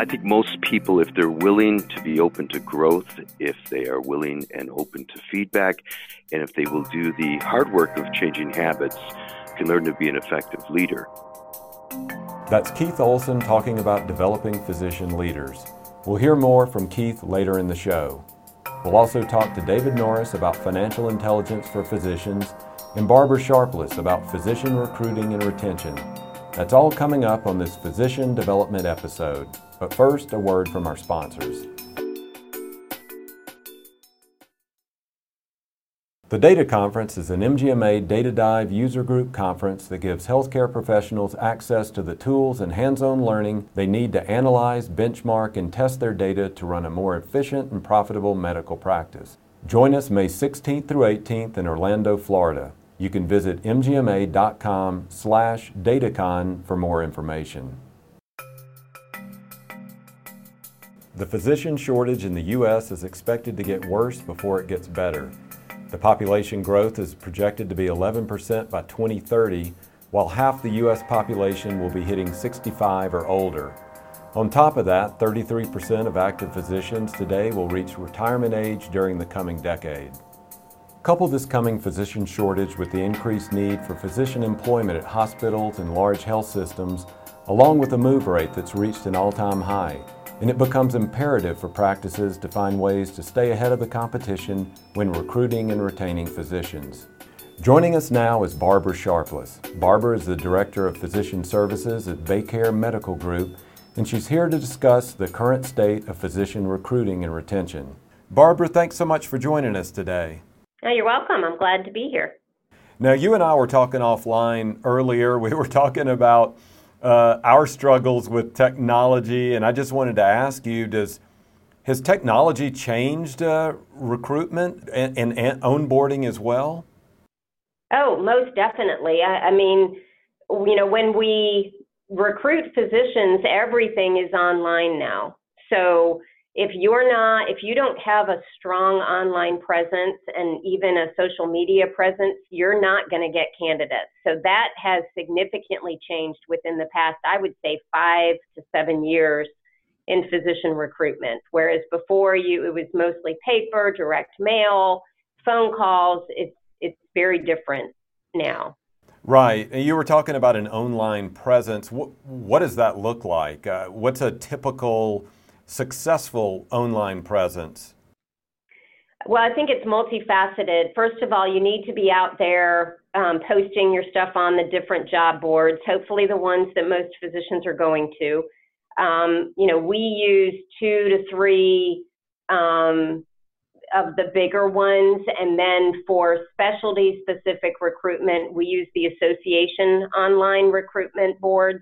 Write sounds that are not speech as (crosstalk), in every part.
I think most people, if they're willing to be open to growth, if they are willing and open to feedback, and if they will do the hard work of changing habits, can learn to be an effective leader. That's Keith Olson talking about developing physician leaders. We'll hear more from Keith later in the show. We'll also talk to David Norris about financial intelligence for physicians and Barbara Sharpless about physician recruiting and retention. That's all coming up on this physician development episode. But first, a word from our sponsors. The Data Conference is an MGMA Data Dive user group conference that gives healthcare professionals access to the tools and hands on learning they need to analyze, benchmark, and test their data to run a more efficient and profitable medical practice. Join us May 16th through 18th in Orlando, Florida. You can visit mgma.com slash datacon for more information. The physician shortage in the U.S. is expected to get worse before it gets better. The population growth is projected to be 11% by 2030, while half the U.S. population will be hitting 65 or older. On top of that, 33% of active physicians today will reach retirement age during the coming decade. Couple this coming physician shortage with the increased need for physician employment at hospitals and large health systems, along with a move rate that's reached an all time high, and it becomes imperative for practices to find ways to stay ahead of the competition when recruiting and retaining physicians. Joining us now is Barbara Sharpless. Barbara is the Director of Physician Services at Baycare Medical Group, and she's here to discuss the current state of physician recruiting and retention. Barbara, thanks so much for joining us today. Oh, you're welcome. I'm glad to be here. Now, you and I were talking offline earlier. We were talking about uh, our struggles with technology, and I just wanted to ask you: Does has technology changed uh, recruitment and, and, and, onboarding as well? Oh, most definitely. I, I mean, you know, when we recruit physicians, everything is online now. So if you're not if you don't have a strong online presence and even a social media presence you're not going to get candidates so that has significantly changed within the past i would say 5 to 7 years in physician recruitment whereas before you it was mostly paper direct mail phone calls it's it's very different now Right. And you were talking about an online presence. What, what does that look like? Uh, what's a typical successful online presence? Well, I think it's multifaceted. First of all, you need to be out there um, posting your stuff on the different job boards, hopefully the ones that most physicians are going to. Um, you know, we use two to three um, of the bigger ones, and then for specialty specific recruitment, we use the association online recruitment boards.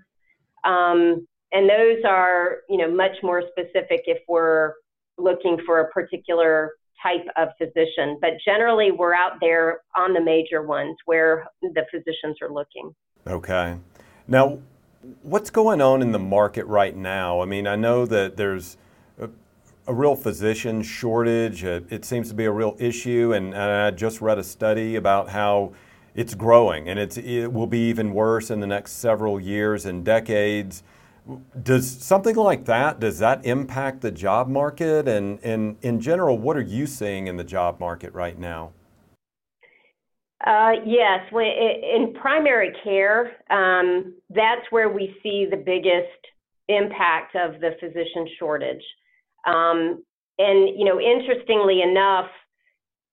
Um, and those are you know much more specific if we're looking for a particular type of physician. But generally we're out there on the major ones where the physicians are looking. Okay. Now what's going on in the market right now? I mean i know that there's a, real physician shortage. It, it, seems to be a real issue. And, and i just read a study about how it's growing. And it's, it will be even worse in the next several years and decades does something like that does that impact the job market? And, and in general what are you seeing in the job market right now? Uh, yes. In primary care um, that's where we see the biggest impact of the physician shortage. Um, and you know interestingly enough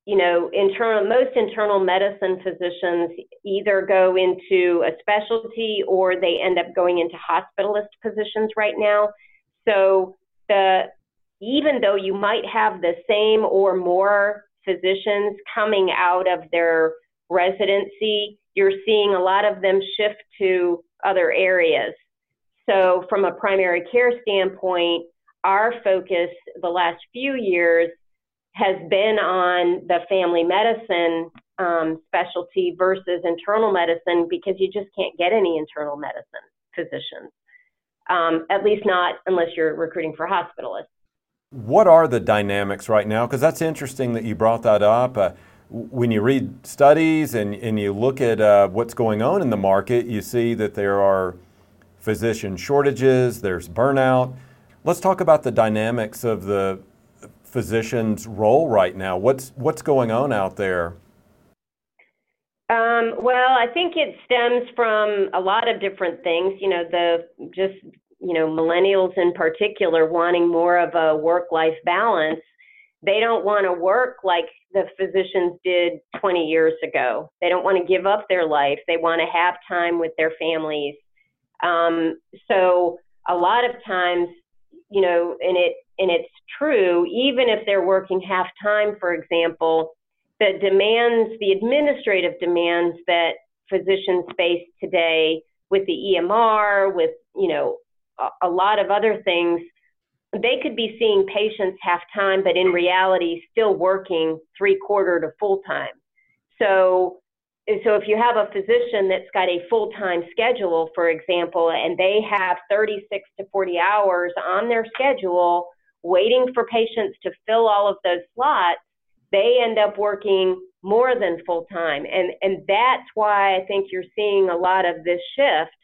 you know, internal most internal medicine physicians either go into a specialty or they end up going into hospitalist positions right now. So the even though you might have the same or more physicians coming out of their residency, you're seeing a lot of them shift to other areas. So from a primary care standpoint, our focus the last few years has been on the family medicine um, specialty versus internal medicine because you just can't get any internal medicine physicians, um, at least not unless you're recruiting for hospitalists. What are the dynamics right now? Because that's interesting that you brought that up. Uh, when you read studies and, and you look at uh, what's going on in the market, you see that there are physician shortages, there's burnout. let's talk about the dynamics of the physician's role right now. What's what's going on out there? Um, well, I think it stems from a lot of different things. You know, the just you know millennials in particular wanting more of a work-life balance. They don't want to work like the physicians did 20 years ago. They don't want to give up their life. They want to have time with their families. Um, so a lot of times, you know, and it and it's true, even if they're working half time, for example, the demands, the administrative demands that physicians face today with the EMR, with, you know, a, lot of other things, they could be seeing patients half time, but in reality, still working three quarter to full time. So, so if you have a physician that's got a full time schedule, for example, and they have 36 to 40 hours on their schedule waiting for patients to fill all of those slots, they end up working more than full time. And, and that's why I think you're seeing a lot of this shift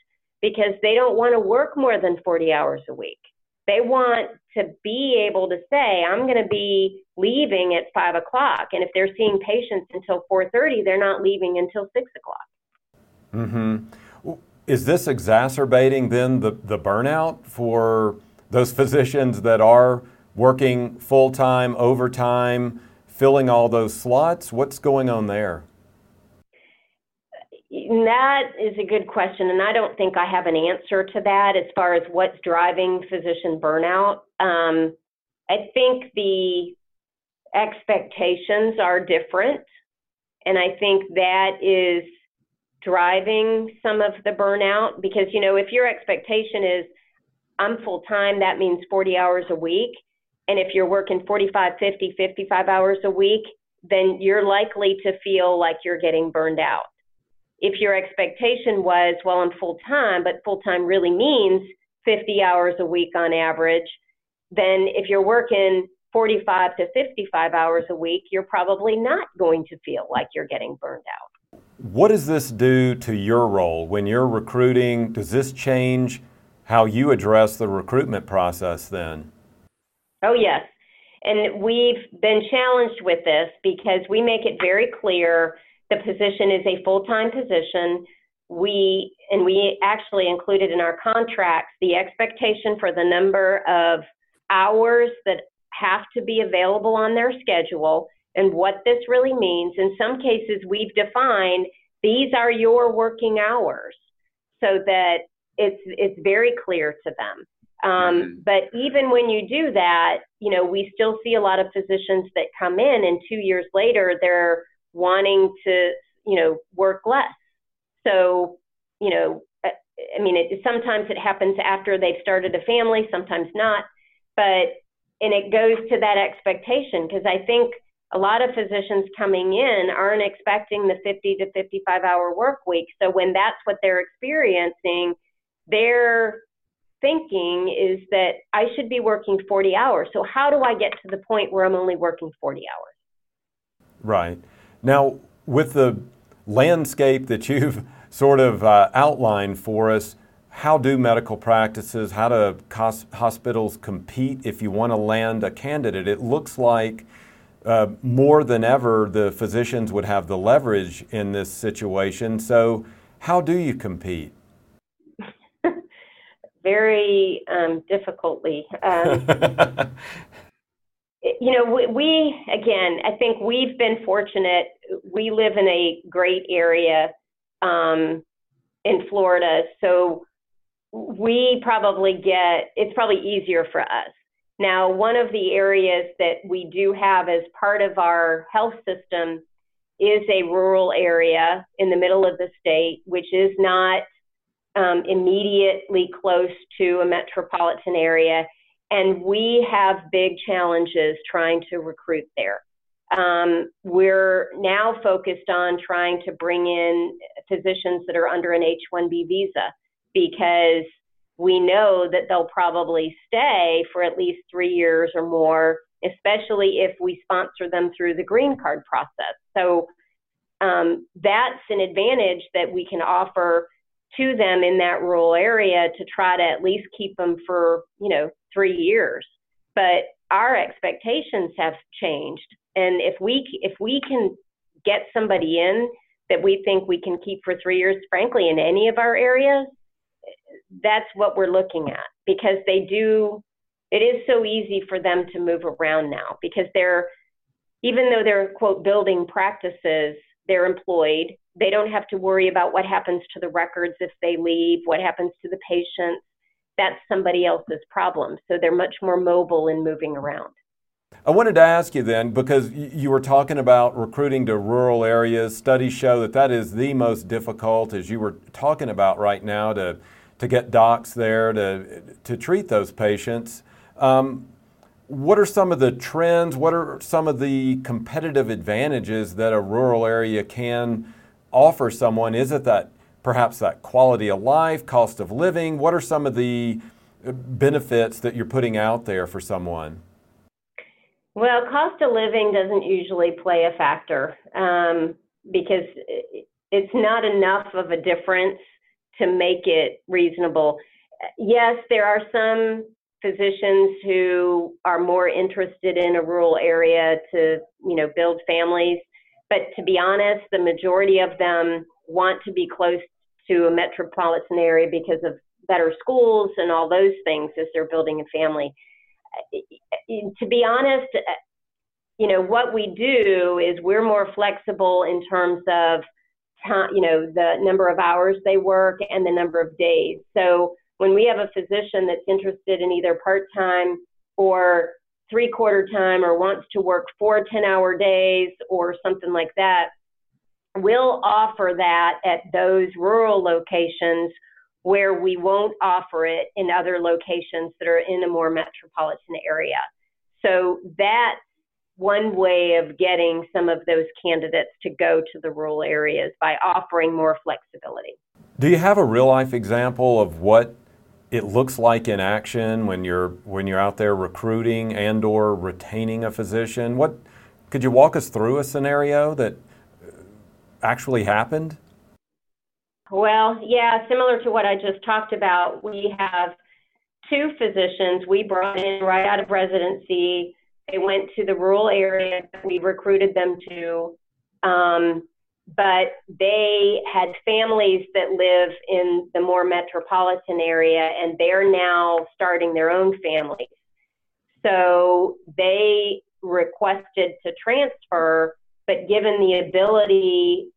because they don't want to work more than 40 hours a week. They want to be able to say, I'm going to be leaving at five o'clock. And if they're seeing patients until 4.30, they're not leaving until six o'clock. Mm-hmm. Is this exacerbating then the, the burnout for those physicians that are working full time, overtime, filling all those slots? What's going on there? That is a good question, and I don't think I have an answer to that as far as what's driving physician burnout. Um, I think the expectations are different, and I think that is driving some of the burnout because, you know, if your expectation is I'm full time, that means 40 hours a week. And if you're working 45, 50, 55 hours a week, then you're likely to feel like you're getting burned out. If your expectation was, well, I'm full time, but full time really means 50 hours a week on average, then if you're working 45 to 55 hours a week, you're probably not going to feel like you're getting burned out. What does this do to your role when you're recruiting? Does this change how you address the recruitment process then? Oh, yes. And we've been challenged with this because we make it very clear the position is a full time position. We, and we actually included in our contracts the expectation for the number of hours that have to be available on their schedule and what this really means. In some cases, we've defined these are your working hours so that it's, it's very clear to them. Um, mm-hmm. But even when you do that, you know, we still see a lot of physicians that come in, and two years later, they're wanting to, you know, work less. So, you know, uh, I mean, it, sometimes it happens after they've started a family, sometimes not. But, and it goes to that expectation because I think a lot of physicians coming in aren't expecting the 50 to 55 hour work week. So when that's what they're experiencing, they're thinking is that I should be working 40 hours. So, how do I get to the point where I'm only working 40 hours? Right. Now, with the landscape that you've (laughs) sort of uh, outlined for us, how do medical practices, how do hospitals compete if you want to land a candidate? It looks like uh, more than ever the physicians would have the leverage in this situation. So, how do you compete? Very um, difficultly. Um, (laughs) you know, we, we, again, I think we've been fortunate. We live in a great area um, in Florida, so we probably get it's probably easier for us. Now, one of the areas that we do have as part of our health system is a rural area in the middle of the state, which is not um, immediately close to a metropolitan area, and we have big challenges trying to recruit there. Um, we're now focused on trying to bring in physicians that are under an H 1B visa because we know that they'll probably stay for at least three years or more, especially if we sponsor them through the green card process. So um, that's an advantage that we can offer to them in that rural area to try to at least keep them for, you know, three years. But our expectations have changed. And if we if we can get somebody in that we think we can keep for three years, frankly, in any of our areas, that's what we're looking at because they do. It is so easy for them to move around now because they're even though they're quote building practices, they're employed. They don't have to worry about what happens to the records if they leave, what happens to the patients. That's somebody else's problem. So they're much more mobile in moving around. I wanted to ask you then, because you were talking about recruiting to rural areas. Studies show that that is the most difficult, as you were talking about right now, to, to get docs there to, to treat those patients. Um, what are some of the trends? What are some of the competitive advantages that a rural area can offer someone? Is it that perhaps that quality of life, cost of living? What are some of the benefits that you're putting out there for someone? Well, cost of living doesn't usually play a factor um, because it's not enough of a difference to make it reasonable. Yes, there are some physicians who are more interested in a rural area to, you know, build families. But to be honest, the majority of them want to be close to a metropolitan area because of better schools and all those things as they're building a family. To be honest, you know, what we do is we're more flexible in terms of time, you know, the number of hours they work and the number of days. So when we have a physician that's interested in either part time or three quarter time or wants to work four 10 hour days or something like that, we'll offer that at those rural locations where we won't offer it in other locations that are in a more metropolitan area. So that's one way of getting some of those candidates to go to the rural areas by offering more flexibility. Do you have a real life example of what it looks like in action when you're when you're out there recruiting and or retaining a physician. What could you walk us through a scenario that actually happened? Well yeah similar to what i just talked about we have two physicians we brought in right out of residency. They went to the rural area we recruited them to um, but they had families that live in the more metropolitan area and they're now starting their own families. So they requested to transfer, but given the ability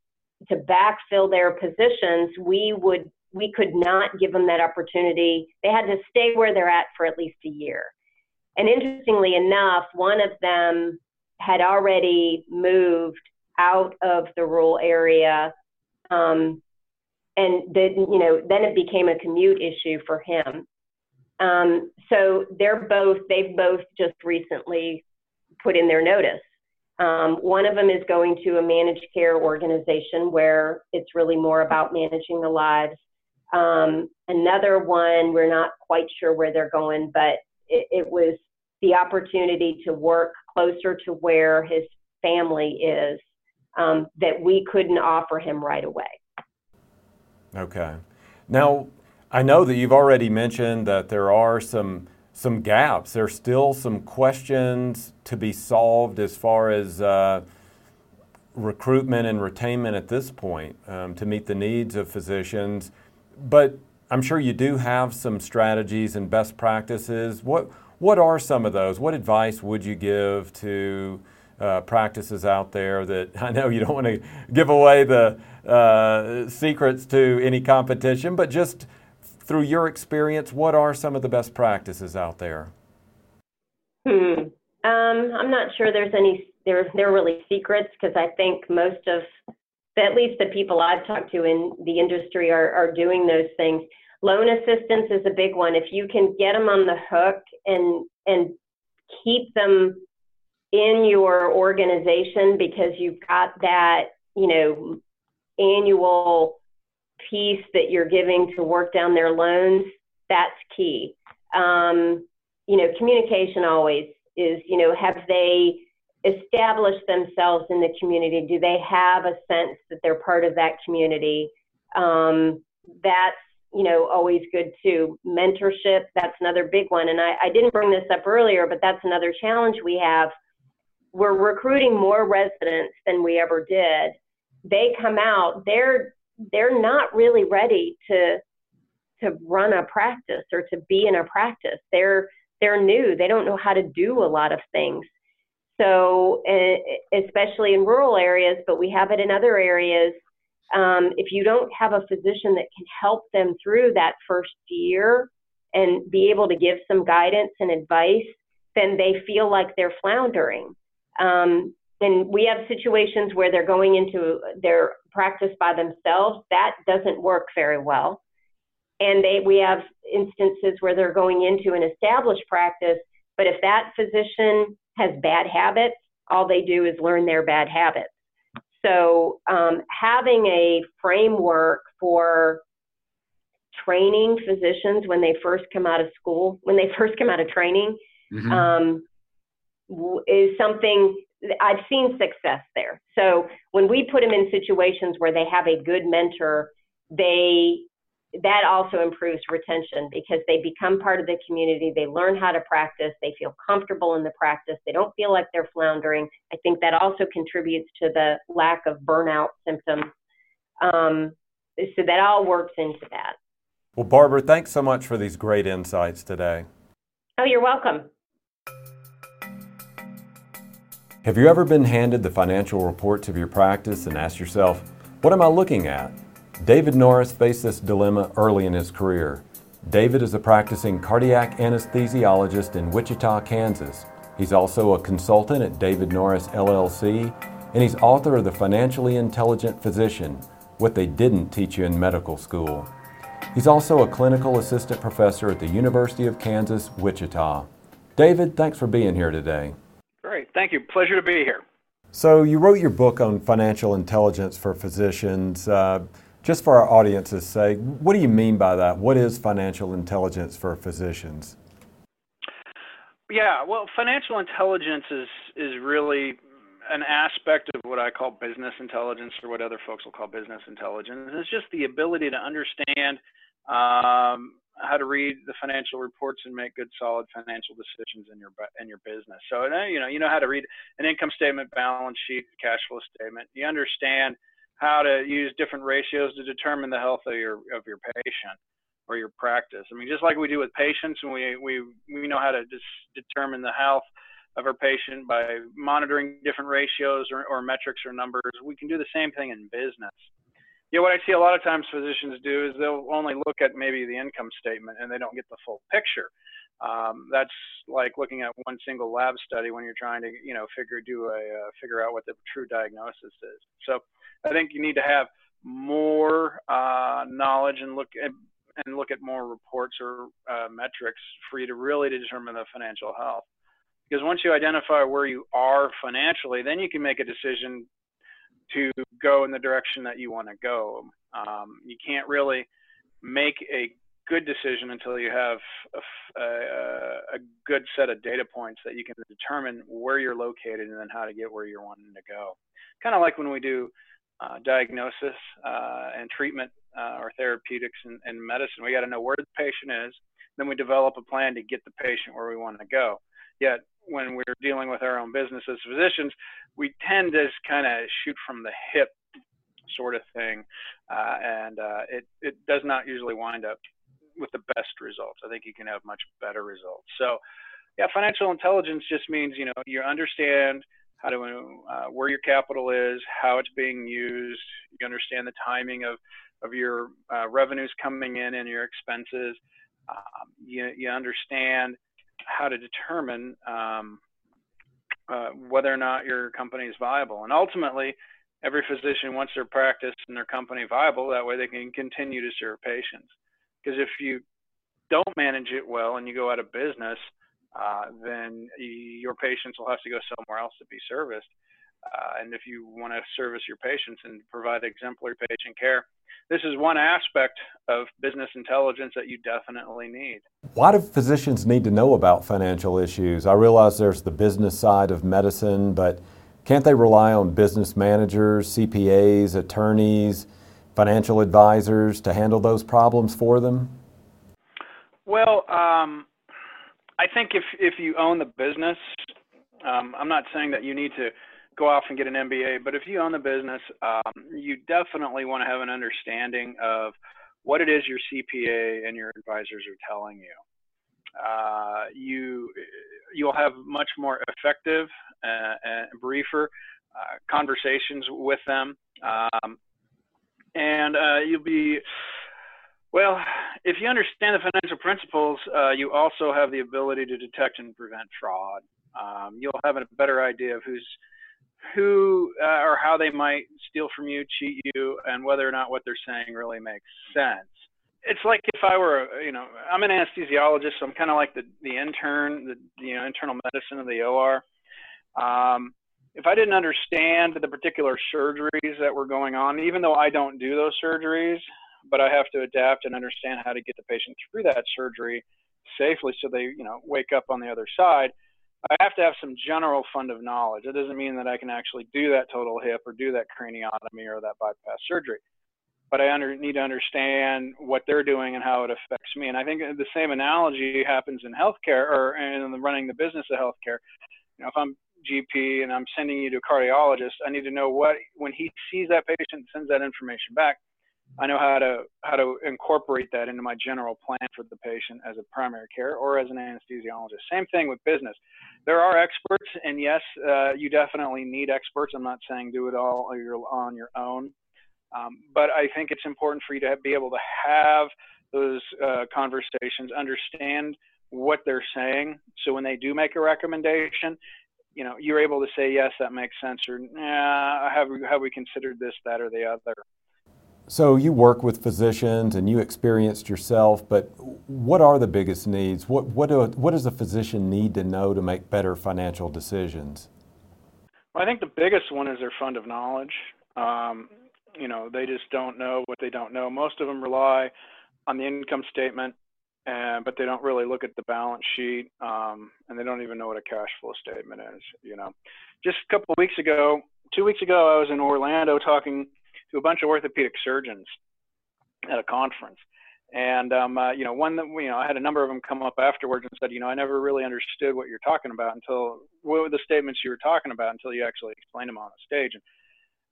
to backfill their positions, we would we could not give them that opportunity. They had to stay where they're at for at least a year. And interestingly enough, one of them had already moved out of the rural area. Um, and then, you know, then it became a commute issue for him. Um, so they're both, they've both just recently put in their notice. Um, one of them is going to a managed care organization where it's really more about managing the lives. Um, another one, we're not quite sure where they're going, but it, it was the opportunity to work closer to where his family is um, that we couldn't offer him right away. Okay. Now, I know that you've already mentioned that there are some some gaps. There's still some questions to be solved as far as uh, recruitment and retainment at this point um, to meet the needs of physicians. But I'm sure you do have some strategies and best practices. What what are some of those? What advice would you give to uh, practices out there that (laughs) I know you don't want to give away the uh, secrets to any competition, but just through your experience, what are some of the best practices out there? Hmm. Um, I'm not sure there's any there there are really secrets because I think most of at least the people I've talked to in the industry are, are doing those things. Loan assistance is a big one. If you can get them on the hook and and keep them in your organization because you've got that, you know, annual piece that you're giving to work down their loans, that's key. Um, you know, communication always is, you know, have they established themselves in the community? Do they have a sense that they're part of that community? Um, that's you know always good too. Mentorship, that's another big one. And I, I didn't bring this up earlier, but that's another challenge we have. We're recruiting more residents than we ever did. They come out, they're they're not really ready to to run a practice or to be in a practice. They're they're new. They don't know how to do a lot of things. So, especially in rural areas, but we have it in other areas. Um, if you don't have a physician that can help them through that first year and be able to give some guidance and advice, then they feel like they're floundering. Um, and we have situations where they're going into their practice by themselves. That doesn't work very well. And they, we have instances where they're going into an established practice, but if that physician has bad habits, all they do is learn their bad habits. So um, having a framework for training physicians when they first come out of school, when they (laughs) first come out of training, mm-hmm. um, is something I've seen success there. So when we put them in situations where they have a good mentor, they that also improves retention because they become part of the community. They learn how to practice. They feel comfortable in the practice. They don't feel like they're floundering. I think that also contributes to the lack of burnout symptoms. Um, so that all works into that. Well, Barbara, thanks so much for these great insights today. Oh, you're welcome. Have you ever been handed the financial reports of your practice and asked yourself, what am I looking at? David Norris faced this dilemma early in his career. David is a practicing cardiac anesthesiologist in Wichita, Kansas. He's also a consultant at David Norris LLC, and he's author of The Financially Intelligent Physician What They Didn't Teach You in Medical School. He's also a clinical assistant professor at the University of Kansas, Wichita. David, thanks for being here today. Great. Thank you. Pleasure to be here. So, you wrote your book on financial intelligence for physicians. Uh, just for our audience's sake, what do you mean by that? What is financial intelligence for physicians? Yeah, well, financial intelligence is is really an aspect of what I call business intelligence, or what other folks will call business intelligence. It's just the ability to understand um, how to read the financial reports and make good, solid financial decisions in your in your business. So, you know, you know how to read an income statement, balance sheet, cash flow statement. You understand how to use different ratios to determine the health of your of your patient or your practice. I mean, just like we do with patients, and we we we know how to dis- determine the health of our patient by monitoring different ratios or, or metrics or numbers. We can do the same thing in business. Yeah, what I see a lot of times physicians do is they'll only look at maybe the income statement and they don't get the full picture. Um, that's like looking at one single lab study when you're trying to, you know, figure do a uh, figure out what the true diagnosis is. So I think you need to have more uh, knowledge and look at and look at more reports or uh, metrics for you to really determine the financial health. Because once you identify where you are financially, then you can make a decision to go in the direction that you want to go. Um, you can't really make a good decision until you have a, a, a, good set of data points that you can determine where you're located and then how to get where you're wanting to go. Kind of like when we do uh, diagnosis uh, and treatment uh, or therapeutics and, in medicine. We got to know where the patient is. Then we develop a plan to get the patient where we want to go. Yet when we're dealing with our own business as physicians, we tend to kind of shoot from the hip sort of thing, uh, and uh, it it does not usually wind up with the best results. I think you can have much better results. So, yeah, financial intelligence just means you know you understand how to uh, where your capital is, how it's being used. You understand the timing of of your uh, revenues coming in and your expenses. Um, you, you understand how to determine um, uh, whether or not your company is viable. And ultimately, every physician wants their practice and their company viable. That way, they can continue to serve patients. Because if you don't manage it well and you go out of business, uh, then your patients will have to go somewhere else to be serviced. Uh, and if you want to service your patients and provide exemplary patient care, this is one aspect of business intelligence that you definitely need. Why do physicians need to know about financial issues? I realize there's the business side of medicine, but can't they rely on business managers, CPAs, attorneys financial advisors to handle those problems for them? Well, um, I think if if you own the business, um, I'm not saying that you need to go off and get an MBA, but if you own the business, um, you definitely want to have an understanding of what it is your CPA and your advisors are telling you. Uh, you you'll have much more effective uh, and briefer uh, conversations with them, um, and uh, you'll be well. If you understand the financial principles, uh, you also have the ability to detect and prevent fraud. Um, you'll have a better idea of who's who uh, or how they might steal from you, cheat you, and whether or not what they're saying really makes sense. It's like if I were, you know, I'm an anesthesiologist, so I'm kind of like the the intern, the you know internal medicine of the OR. Um, if I didn't understand the particular surgeries that were going on, even though I don't do those surgeries, but I have to adapt and understand how to get the patient through that surgery safely so they, you know, wake up on the other side I have to have some general fund of knowledge. It doesn't mean that I can actually do that total hip or do that craniotomy or that bypass surgery. But I under, need to understand what they're doing and how it affects me. And I think the same analogy happens in healthcare or in the running the business of healthcare. You know, if I'm GP and I'm sending you to a cardiologist, I need to know what when he sees that patient, sends that information back. I know how to how to incorporate that into my general plan for the patient as a primary care or as an anesthesiologist. Same thing with business. There are experts, and yes, uh, you definitely need experts. I'm not saying do it all on your own, um, but I think it's important for you to be able to have those uh, conversations, understand what they're saying, so when they do make a recommendation, you know you're able to say yes, that makes sense, or yeah, have have we considered this, that, or the other. So you work with physicians and you experienced yourself, but what are the biggest needs? What what do, what does a physician need to know to make better financial decisions? Well, I think the biggest one is their fund of knowledge. Um, you know, they just don't know what they don't know. Most of them rely on the income statement, and, but they don't really look at the balance sheet, um, and they don't even know what a cash flow statement is. You know, just a couple of weeks ago, two weeks ago, I was in Orlando talking to a bunch of orthopedic surgeons at a conference. And um, uh, you know, one that you know, I had a number of them come up afterwards and said, you know, I never really understood what you're talking about until what were the statements you were talking about until you actually explained them on the stage. And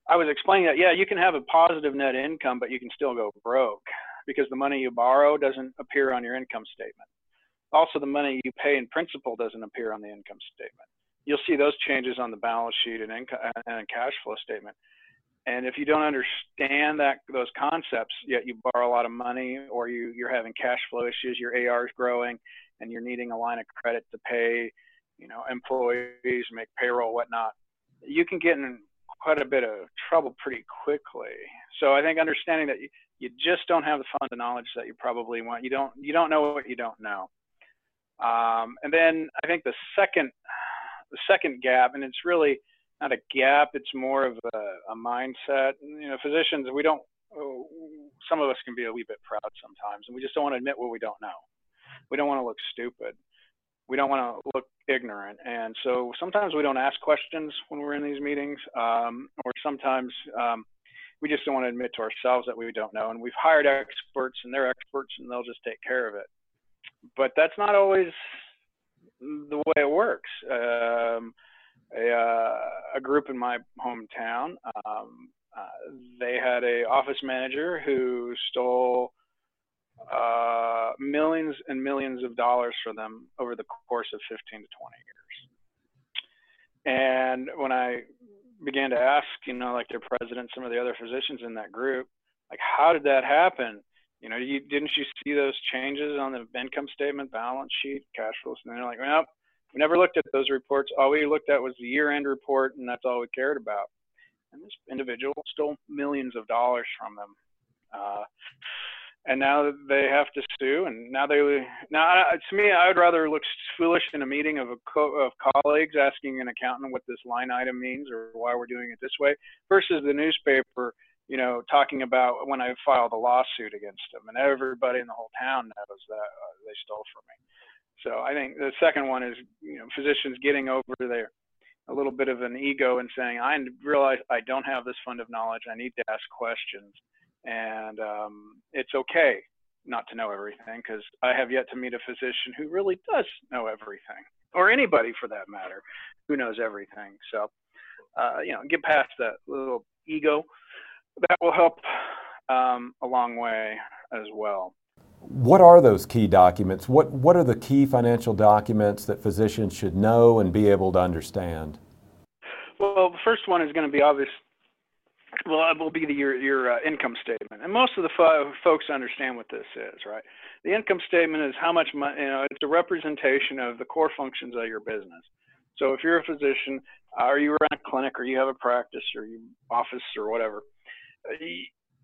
I was explaining that, yeah, you can have a positive net income, but you can still go broke because the money you borrow doesn't appear on your income statement. Also, the money you pay in principal doesn't appear on the income statement. You'll see those changes on the balance sheet and income and cash flow statement. And if you don't understand that those concepts, yet you borrow a lot of money, or you you're having cash flow issues, your AR is growing, and you're needing a line of credit to pay, you know, employees, make payroll, whatnot, you can get in quite a bit of trouble pretty quickly. So I think understanding that you, you just don't have the fund of knowledge that you probably want. You don't you don't know what you don't know. Um, and then I think the second the second gap, and it's really not a gap. It's more of a, a mindset. You know, physicians, we don't. Some of us can be a wee bit proud sometimes, and we just don't want to admit what we don't know. We don't want to look stupid. We don't want to look ignorant, and so sometimes we don't ask questions when we're in these meetings, um, or sometimes um, we just don't want to admit to ourselves that we don't know. And we've hired experts, and they're experts, and they'll just take care of it. But that's not always the way it works. Um, a, uh, a group in my hometown. Um, uh, they had a office manager who stole uh, millions and millions of dollars for them over the course of 15 to 20 years. And when I began to ask, you know, like their president, some of the other physicians in that group, like, how did that happen? You know, you, didn't you see those changes on the income statement, balance sheet, cash flows? And they're like, well, we never looked at those reports. All we looked at was the year-end report, and that's all we cared about. And this individual stole millions of dollars from them. Uh, and now they have to sue. And now they now to me, I would rather look foolish in a meeting of a co- of colleagues asking an accountant what this line item means or why we're doing it this way, versus the newspaper, you know, talking about when I filed a lawsuit against them, and everybody in the whole town knows that uh, they stole from me. So I think the second one is you know physicians getting over their a little bit of an ego and saying I realize I don't have this fund of knowledge. I need to ask questions, And um, it's okay not to know everything because I have yet to meet a physician who really does know everything, or anybody for that matter, who knows everything. So, uh, you know, get past that little ego. That will help um, a long way as well. What are those key documents? What, what are the key financial documents that physicians should know and be able to understand? Well, the first one is going to be obvious. Well, it will be the, your your uh, income statement, and most of the fo- folks understand what this is, right? The income statement is how much money. You know, it's a representation of the core functions of your business. So, if you're a physician, or you run a clinic, or you have a practice, or you office, or whatever,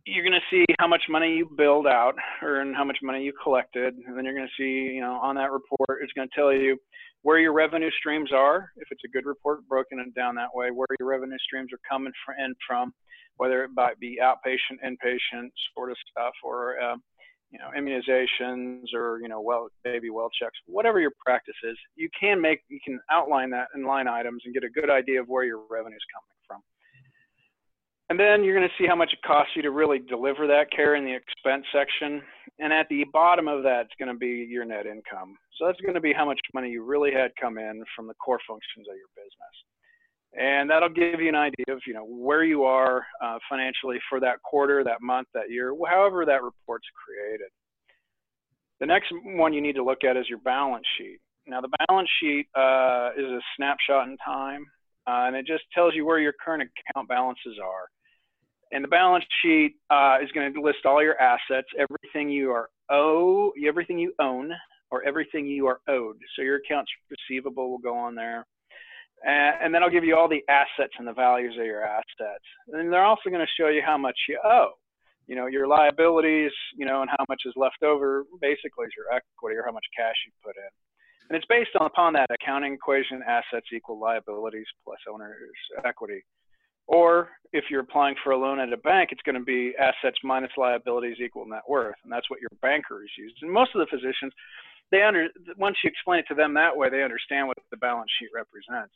you're going to see how much money you billed out or and how much money you collected and then you're going to see you know on that report it's going to tell you where your revenue streams are if it's a good report broken down that way where your revenue streams are coming from and from whether it might be outpatient inpatient sort of stuff or uh, you know immunizations or you know well baby well checks whatever your practice is you can make you can outline that in line items and get a good idea of where your revenue is coming and then you're going to see how much it costs you to really deliver that care in the expense section. And at the bottom of that, it's going to be your net income. So that's going to be how much money you really had come in from the core functions of your business. And that'll give you an idea of, you know, where you are uh, financially for that quarter, that month, that year, however that report's created. The next one you need to look at is your balance sheet. Now, the balance sheet uh, is a snapshot in time, uh, and it just tells you where your current account balances are. And the balance sheet uh, is going to list all your assets, everything you are owe, everything you own, or everything you are owed. So your accounts receivable will go on there. And, and then I'll give you all the assets and the values of your assets. And they're also going to show you how much you owe. You know, your liabilities, you know, and how much is left over basically is your equity or how much cash you put in. And it's based upon that accounting equation assets equal liabilities plus owner's equity. Or if you're applying for a loan at a bank, it's going to be assets minus liabilities equal net worth, and that's what your bankers use. And most of the physicians, they under once you explain it to them that way, they understand what the balance sheet represents.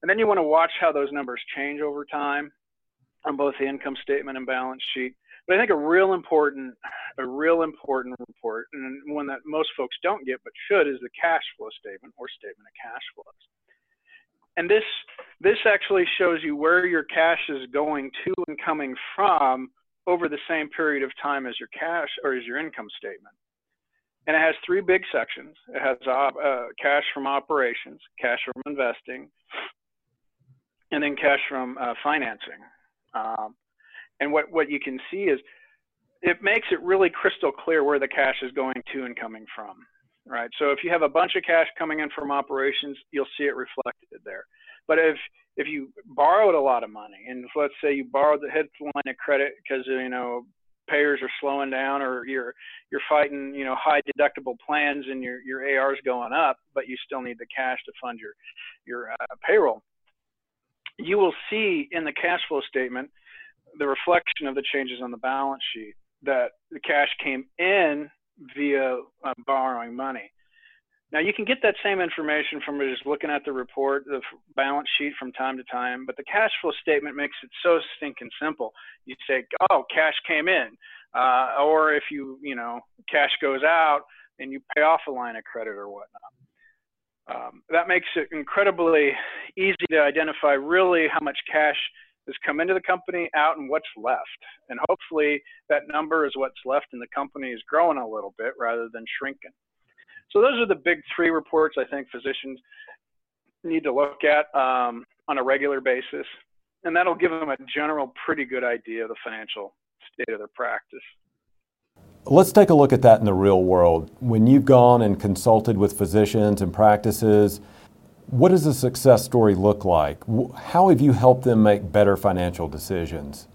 And then you want to watch how those numbers change over time on both the income statement and balance sheet. But I think a real important, a real important report, and one that most folks don't get but should, is the cash flow statement or statement of cash flows and this this actually shows you where your cash is going to and coming from over the same period of time as your cash or as your income statement. And it has three big sections. It has uh, cash from operations, cash from investing, and then cash from uh, financing. Um, and what, what you can see is it makes it really crystal clear where the cash is going to and coming from right? So if you have a bunch of cash coming in from operations, you'll see it reflected there. But if if you borrowed a lot of money, and let's say you borrowed the headline of credit because you know payers are slowing down, or you're you're fighting you know high deductible plans, and your your AR is going up, but you still need the cash to fund your your uh, payroll. You will see in the cash flow statement the reflection of the changes on the balance sheet that the cash came in via uh, borrowing money. Now you can get that same information from just looking at the report, the balance sheet from time to time, but the cash flow statement makes it so stinking simple. You say, "Oh, cash came in," uh, or if you, you know, cash goes out and you pay off a line of credit or whatnot. Um, that makes it incredibly easy to identify really how much cash has come into the company, out, and what's left. And hopefully that number is what's left and the company is growing a little bit rather than shrinking. So those are the big three reports I think physicians need to look at um, on a regular basis. And that'll give them a general pretty good idea of the financial state of their practice. Let's take a look at that in the real world. When you've gone and consulted with physicians and practices, what does a success story look like? How have you helped them make better financial decisions?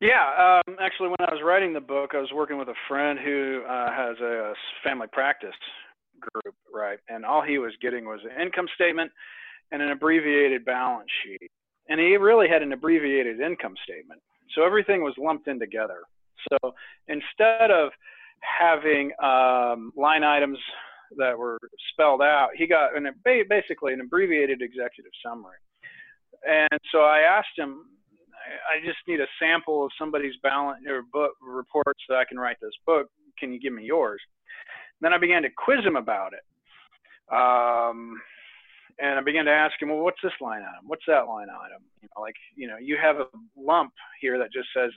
Yeah, um, actually, when I was writing the book, I was working with a friend who uh, has a family practice group, right? And all he was getting was an income statement and an abbreviated balance sheet. And he really had an abbreviated income statement. So everything was lumped in together. So instead of having um, line items that were spelled out, he got an, basically an abbreviated executive summary. And so I asked him, I just need a sample of somebody's balance or book reports so I can write this book. Can you give me yours? And then I began to quiz him about it. Um, and I began to ask him, well, what's this line item? What's that line item? You know, like, you know, you have a lump here that just says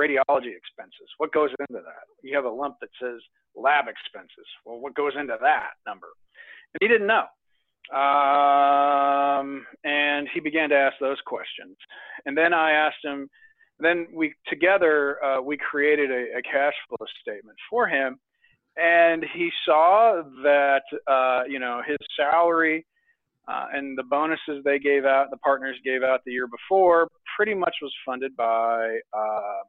radiology expenses. What goes into that? You have a lump that says lab expenses. Well, what goes into that number? And he didn't know. Um, and he began to ask those questions. And then I asked him, then we together, uh, we created a, a, cash flow statement for him. And he saw that, uh, you know, his salary uh, and the bonuses they gave out, the partners gave out the year before, pretty much was funded by uh,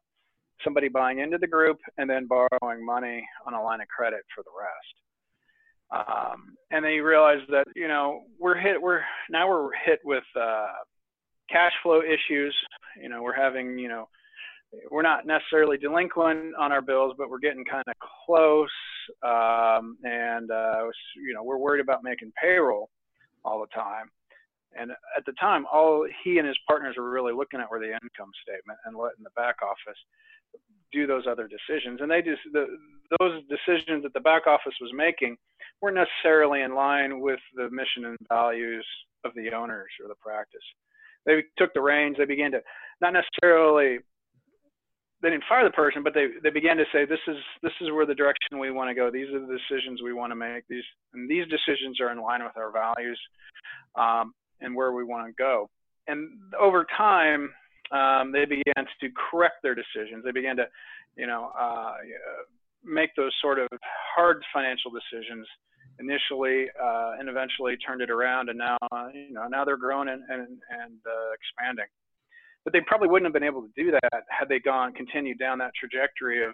somebody buying into the group and then borrowing money on a line of credit for the rest. Um, and they realized that you know we're hit we're now we're hit with uh, cash flow issues. You know we're having you know we're not necessarily delinquent on our bills, but we're getting kind of close. Um, and uh, you know we're worried about making payroll all the time. And at the time, all he and his partners were really looking at were the income statement and letting the back office do those other decisions. And they just the, those decisions that the back office was making weren't necessarily in line with the mission and values of the owners or the practice. They took the reins. They began to not necessarily they didn't fire the person, but they they began to say this is this is where the direction we want to go. These are the decisions we want to make. These and these decisions are in line with our values um, and where we want to go. And over time, um, they began to correct their decisions. They began to, you know, uh, make those sort of hard financial decisions initially uh, and eventually turned it around and now uh, you know now they're growing and and, and uh, expanding but they probably wouldn't have been able to do that had they gone continued down that trajectory of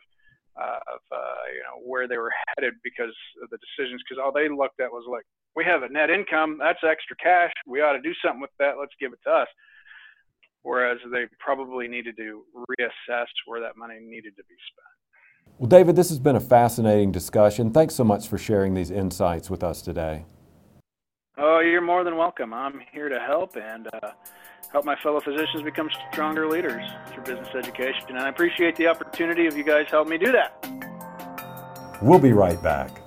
uh, of uh, you know where they were headed because of the decisions because all they looked at was like we have a net income that's extra cash we ought to do something with that let's give it to us whereas they probably needed to reassess where that money needed to be spent well, David, this has been a fascinating discussion. Thanks so much for sharing these insights with us today. Oh, you're more than welcome. I'm here to help and uh, help my fellow physicians become stronger leaders through business education. And I appreciate the opportunity of you guys helping me do that. We'll be right back.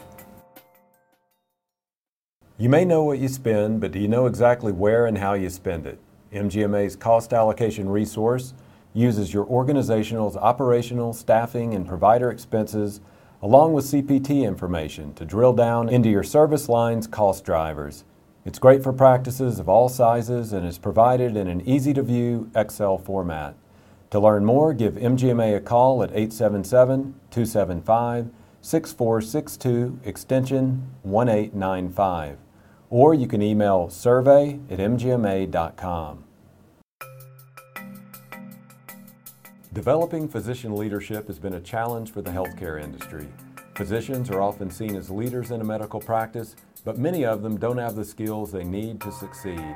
You may know what you spend, but do you know exactly where and how you spend it? MGMA's cost allocation resource uses your organizational's operational, staffing, and provider expenses along with CPT information to drill down into your service line's cost drivers. It's great for practices of all sizes and is provided in an easy to view Excel format. To learn more, give MGMA a call at 877 275 6462 extension 1895. Or you can email survey at mgma.com. Developing physician leadership has been a challenge for the healthcare industry. Physicians are often seen as leaders in a medical practice, but many of them don't have the skills they need to succeed.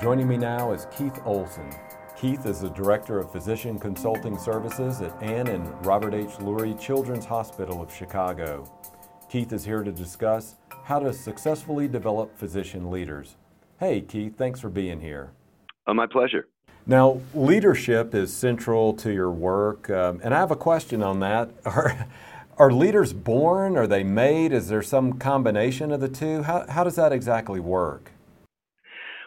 Joining me now is Keith Olson. Keith is the Director of Physician Consulting Services at Ann and Robert H. Lurie Children's Hospital of Chicago. Keith is here to discuss how to successfully develop physician leaders. Hey, Keith, thanks for being here. Oh, my pleasure. Now, leadership is central to your work, um, and I have a question on that. (laughs) Are, are leaders born? Are they made? Is there some combination of the two? How, how does that exactly work?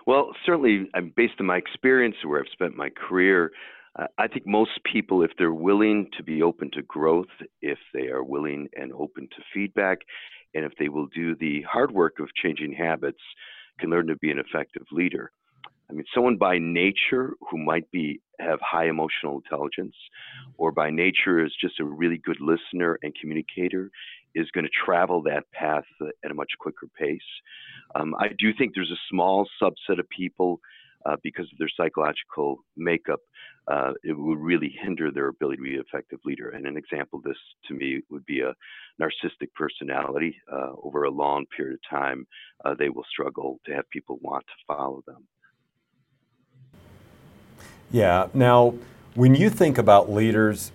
Well, certainly, based on my experience where I've spent my career, uh, I think most people, if they're willing to be open to growth, if they are willing and open to feedback, and if they will do the hard work of changing habits, can learn to be an effective leader. I mean, someone by nature who might be have high emotional intelligence, or by nature is just a really good listener and communicator, is going to travel that path at a much quicker pace. Um, I do think there's a small subset of people, uh, because of their psychological makeup, uh, it would really hinder their ability to be an effective leader. And an example of this to me would be a narcissistic personality. Uh, over a long period of time, uh, they will struggle to have people want to follow them. Yeah. Now, when you think about leaders,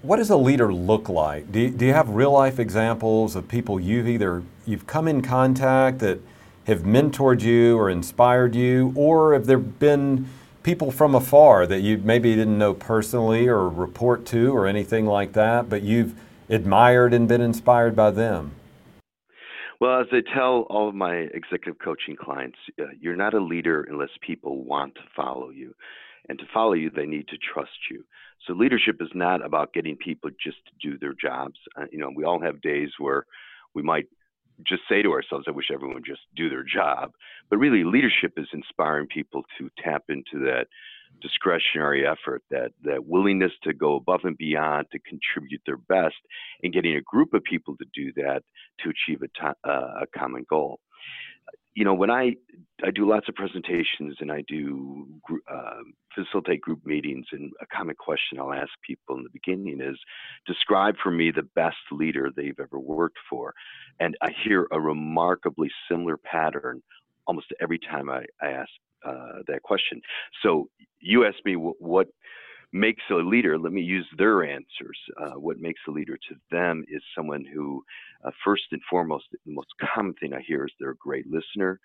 what does a leader look like? Do you, do you have real life examples of people you've either you've come in contact that have mentored you or inspired you, or have there been people from afar that you maybe didn't know personally or report to or anything like that, but you've admired and been inspired by them? Well, as I tell all of my executive coaching clients, uh, you're not a leader unless people want to follow you. And to follow you, they need to trust you. So leadership is not about getting people just to do their jobs. Uh, you know, we all have days where we might just say to ourselves, I wish everyone would just do their job. But really, leadership is inspiring people to tap into that discretionary effort, that, that willingness to go above and beyond to contribute their best, and getting a group of people to do that to achieve a, uh, a common goal. You know, when I I do lots of presentations and I do uh, facilitate group meetings, and a common question I'll ask people in the beginning is, describe for me the best leader they've ever worked for, and I hear a remarkably similar pattern almost every time I, I ask uh, that question. So you asked me what, what, makes a leader. Let me use their answers. Uh, what makes a leader to them is someone who, uh, first and foremost, the most common thing I hear is they're a great listener.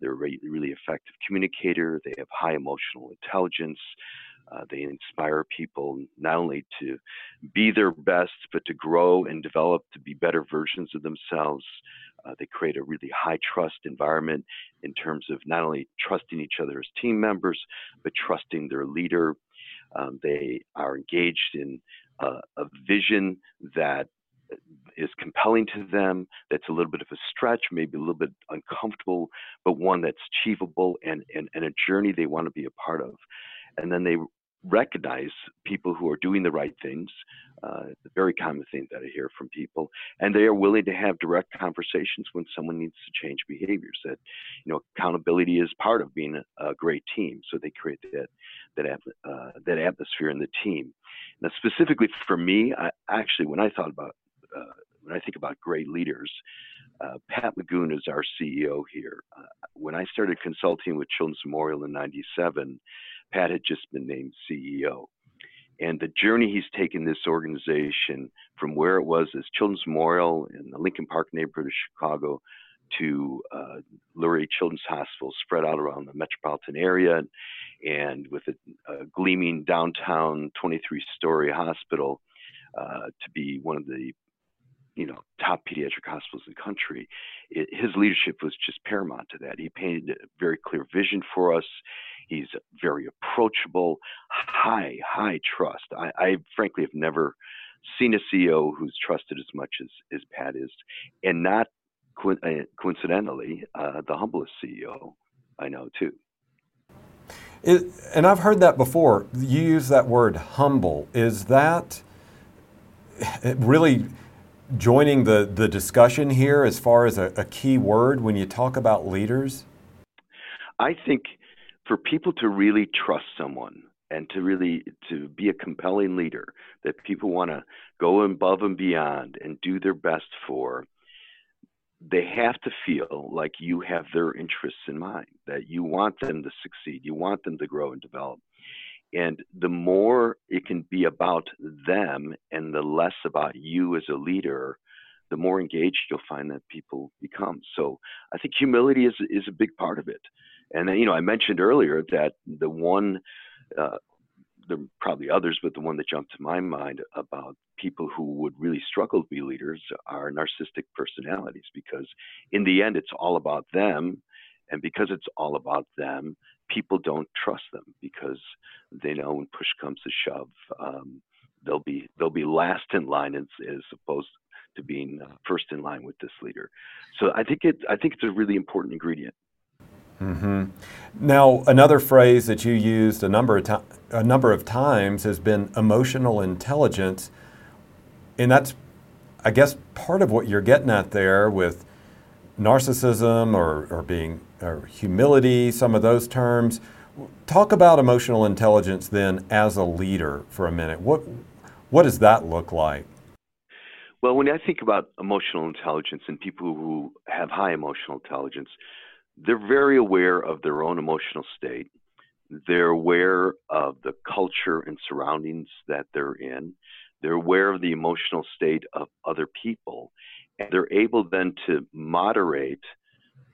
They're a really, really effective communicator. They have high emotional intelligence. Uh, they inspire people not only to be their best, but to grow and develop to be better versions of themselves. Uh, they create a really high trust environment in terms of not only trusting each other as team members, but trusting their leader. Um, they are engaged in a vision that is compelling to them, that's a little bit of a stretch, maybe a little bit uncomfortable, but one that's achievable and, and, and a journey they want to be a part of. And then they recognize people who are doing the right things. Uh, the very common thing that I hear from people, and they are willing to have direct conversations when someone needs to change behaviors. That you know, accountability is part of being a, a great team. So they create that that uh, that atmosphere in the team. Now, specifically for me, I actually when I thought about uh, when I think about great leaders, uh, Pat Magoon is our CEO here. Uh, when I started consulting with Children's Memorial in '97, Pat had just been named CEO. And the journey he's taken this organization from where it was as Children's Memorial in the Lincoln Park neighborhood of Chicago to uh, Lurie Children's Hospital spread out around the metropolitan area and with a, a gleaming downtown 23 story hospital uh, to be one of the you know top pediatric hospitals in the country. It, his leadership was just paramount to that. He painted a very clear vision for us he's very approachable high high trust i, I frankly have never seen a ceo who's trusted as much as, as pat is and not co- uh, coincidentally uh, the humblest ceo i know too it, and I've heard that before. You use that word humble. Is that really joining the, the discussion here as far as a, a key word when you talk about leaders? I think for people to really trust someone and to really to be a compelling leader that people want to go above and beyond and do their best for they have to feel like you have their interests in mind that you want them to succeed you want them to grow and develop and the more it can be about them and the less about you as a leader, the more engaged you'll find that people become. So I think humility is is a big part of it. And then, you know, I mentioned earlier that the one, uh, there are probably others, but the one that jumped to my mind about people who would really struggle to be leaders are narcissistic personalities because in the end, it's all about them. And because it's all about them, people don't trust them because they know when push comes to shove, um, they'll be they'll be last in line as, as opposed to being uh, first in line with this leader. So I think it I think it's a really important ingredient. Mm-hmm. Now, another phrase that you used a number of to- a number of times has been emotional intelligence, and that's, I guess, part of what you're getting at there with narcissism or, or being or humility, some of those terms. Talk about emotional intelligence then as a leader for a minute. What what does that look like? Well, when I think about emotional intelligence and people who have high emotional intelligence, they're very aware of their own emotional state. They're aware of the culture and surroundings that they're in. They're aware of the emotional state of other people. And they're able then to moderate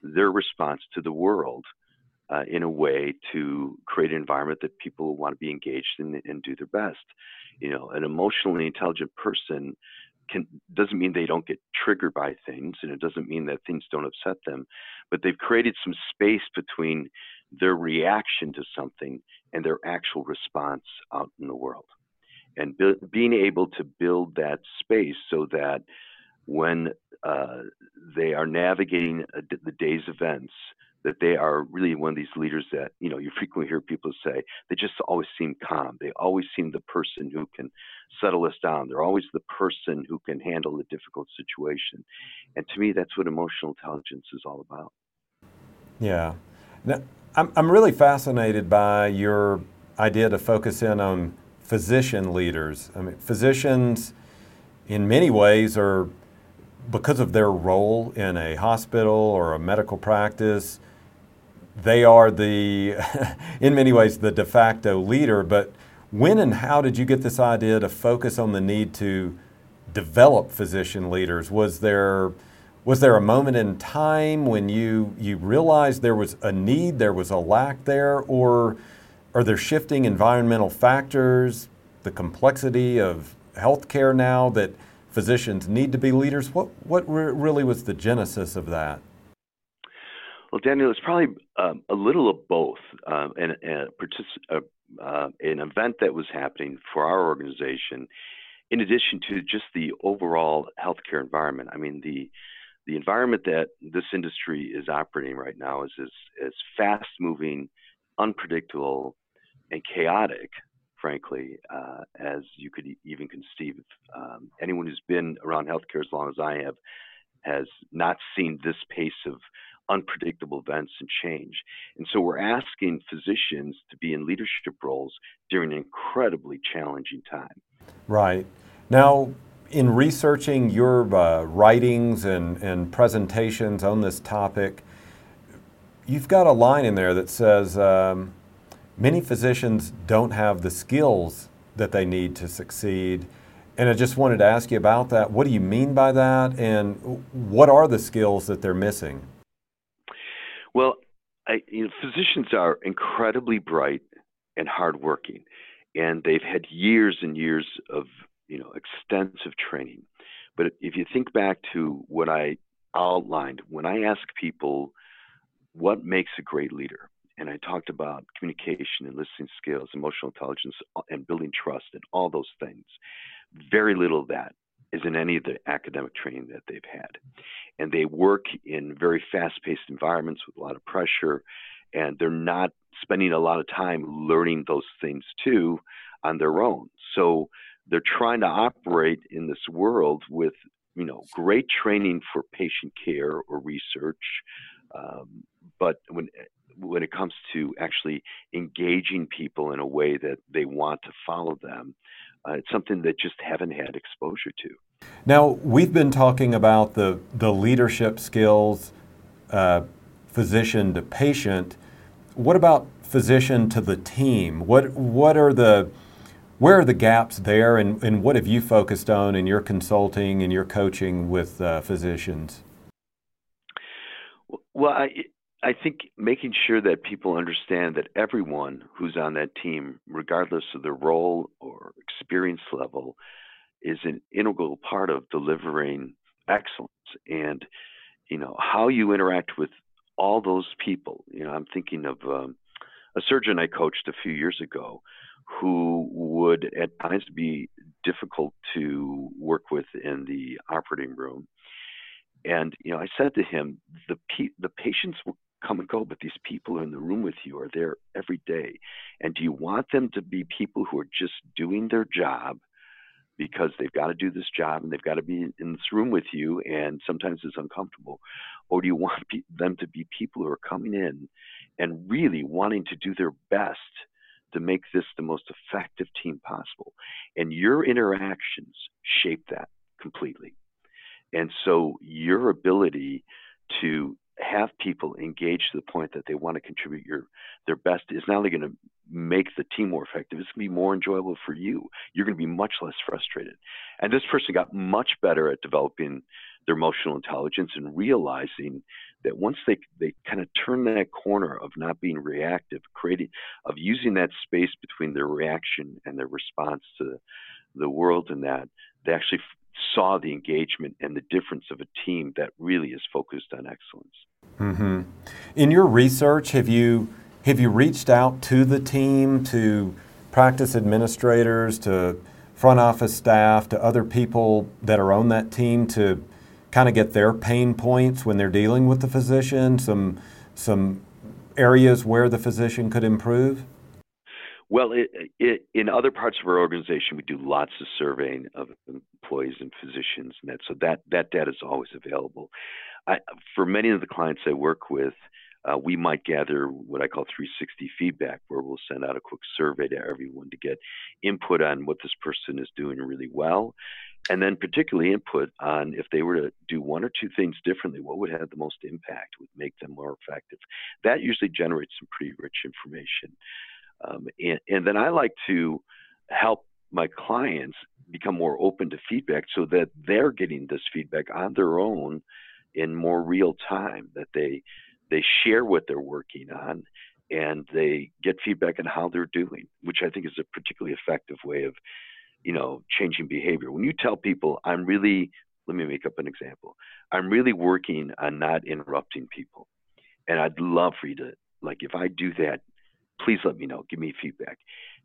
their response to the world uh, in a way to create an environment that people want to be engaged in and do their best. You know, an emotionally intelligent person can doesn't mean they don't get triggered by things, and it doesn't mean that things don't upset them, but they've created some space between their reaction to something and their actual response out in the world. And be, being able to build that space so that when uh, they are navigating a, the day's events, that they are really one of these leaders that you know you frequently hear people say they just always seem calm. They always seem the person who can settle us down. They're always the person who can handle a difficult situation. And to me that's what emotional intelligence is all about. Yeah. Now, I'm, I'm really fascinated by your idea to focus in on physician leaders. I mean physicians in many ways are because of their role in a hospital or a medical practice they are the, (laughs) in many ways, the de facto leader. But when and how did you get this idea to focus on the need to develop physician leaders? Was there was there a moment in time when you you realized there was a need, there was a lack there, or are there shifting environmental factors, the complexity of healthcare now that physicians need to be leaders? What what really was the genesis of that? Well, Daniel, it's probably um, a little of both. Um, and, and uh, uh, an event that was happening for our organization, in addition to just the overall healthcare environment. I mean, the the environment that this industry is operating right now is as, as fast moving, unpredictable, and chaotic, frankly, uh, as you could even conceive. Um, anyone who's been around healthcare as long as I have has not seen this pace of unpredictable events and change. And so we're asking physicians to be in leadership roles during an incredibly challenging time. Right. Now, in researching your uh, writings and, and presentations on this topic, you've got a line in there that says um, many physicians don't have the skills that they need to succeed. And I just wanted to ask you about that. What do you mean by that? And what are the skills that they're missing? Well, I, you know, physicians are incredibly bright and hardworking, and they've had years and years of you know extensive training. But if you think back to what I outlined when I ask people what makes a great leader, and I talked about communication and listening skills, emotional intelligence, and building trust, and all those things. Very little of that is in any of the academic training that they've had. And they work in very fast paced environments with a lot of pressure, and they're not spending a lot of time learning those things too on their own. So they're trying to operate in this world with you know great training for patient care or research um, but when when it comes to actually engaging people in a way that they want to follow them uh, it's something that just haven't had exposure to. Now we've been talking about the the leadership skills, uh, physician to patient. What about physician to the team? What what are the where are the gaps there, and, and what have you focused on in your consulting and your coaching with uh, physicians? Well, I, I think making sure that people understand that everyone who's on that team, regardless of their role or experience level, is an integral part of delivering excellence. And you know how you interact with all those people. You know, I'm thinking of um, a surgeon I coached a few years ago who would at times be difficult to work with in the operating room. And you know, I said to him, the the patients will come and go, but these people in the room with you are there every day. And do you want them to be people who are just doing their job because they've got to do this job and they've got to be in this room with you and sometimes it's uncomfortable? Or do you want them to be people who are coming in and really wanting to do their best to make this the most effective team possible? And your interactions shape that completely. And so your ability to have people engage to the point that they want to contribute your their best is not only going to make the team more effective, it's going to be more enjoyable for you. You're going to be much less frustrated. And this person got much better at developing their emotional intelligence and realizing that once they they kind of turn that corner of not being reactive, creating of using that space between their reaction and their response to the world and that they actually saw the engagement and the difference of a team that really is focused on excellence. Mm-hmm. In your research, have you have you reached out to the team, to practice administrators, to front office staff, to other people that are on that team to kind of get their pain points when they're dealing with the physician, some some areas where the physician could improve? Well, it, it, in other parts of our organization, we do lots of surveying of employees and physicians, and that so that that data is always available. I, for many of the clients I work with, uh, we might gather what I call 360 feedback, where we'll send out a quick survey to everyone to get input on what this person is doing really well, and then particularly input on if they were to do one or two things differently, what would have the most impact, would make them more effective. That usually generates some pretty rich information. Um, and, and then I like to help my clients become more open to feedback so that they're getting this feedback on their own in more real time that they they share what they're working on and they get feedback on how they're doing which i think is a particularly effective way of you know changing behavior. When you tell people i'm really let me make up an example i'm really working on not interrupting people and i'd love for you to like if i do that please let me know. Give me feedback.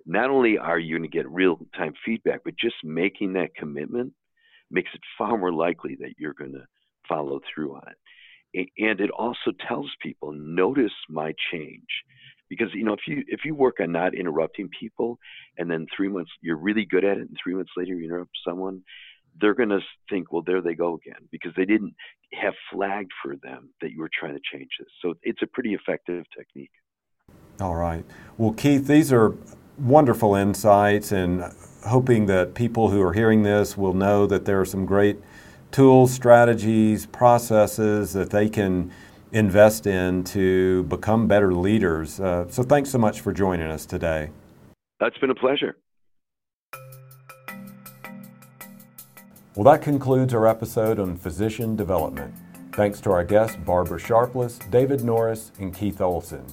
Not only are you going to get real time feedback, but just making that commitment makes it far more likely that you're going to follow through on it. And it also tells people, notice my change. Because you know, if you if you work on not interrupting people, and then three months you're really good at it, and three months later you interrupt someone, they're going to think, well, there they go again, because they didn't have flagged for them that you were trying to change this. So it's a pretty effective technique. All right. Well, Keith, these are wonderful insights, and hoping that people who are hearing this will know that there are some great tools, strategies, processes that they can invest in to become better leaders. Uh, so, thanks so much for joining us today. That's been a pleasure. Well, that concludes our episode on physician development. Thanks to our guests, Barbara Sharpless, David Norris, and Keith Olson.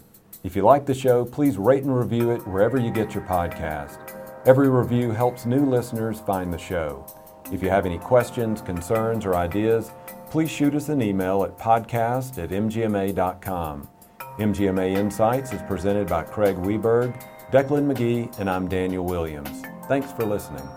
If you like the show, please rate and review it wherever you get your podcast. Every review helps new listeners find the show. If you have any questions, concerns, or ideas, please shoot us an email at podcast at mgma.com. MGMA Insights is presented by Craig Weberg, Declan McGee, and I'm Daniel Williams. Thanks for listening.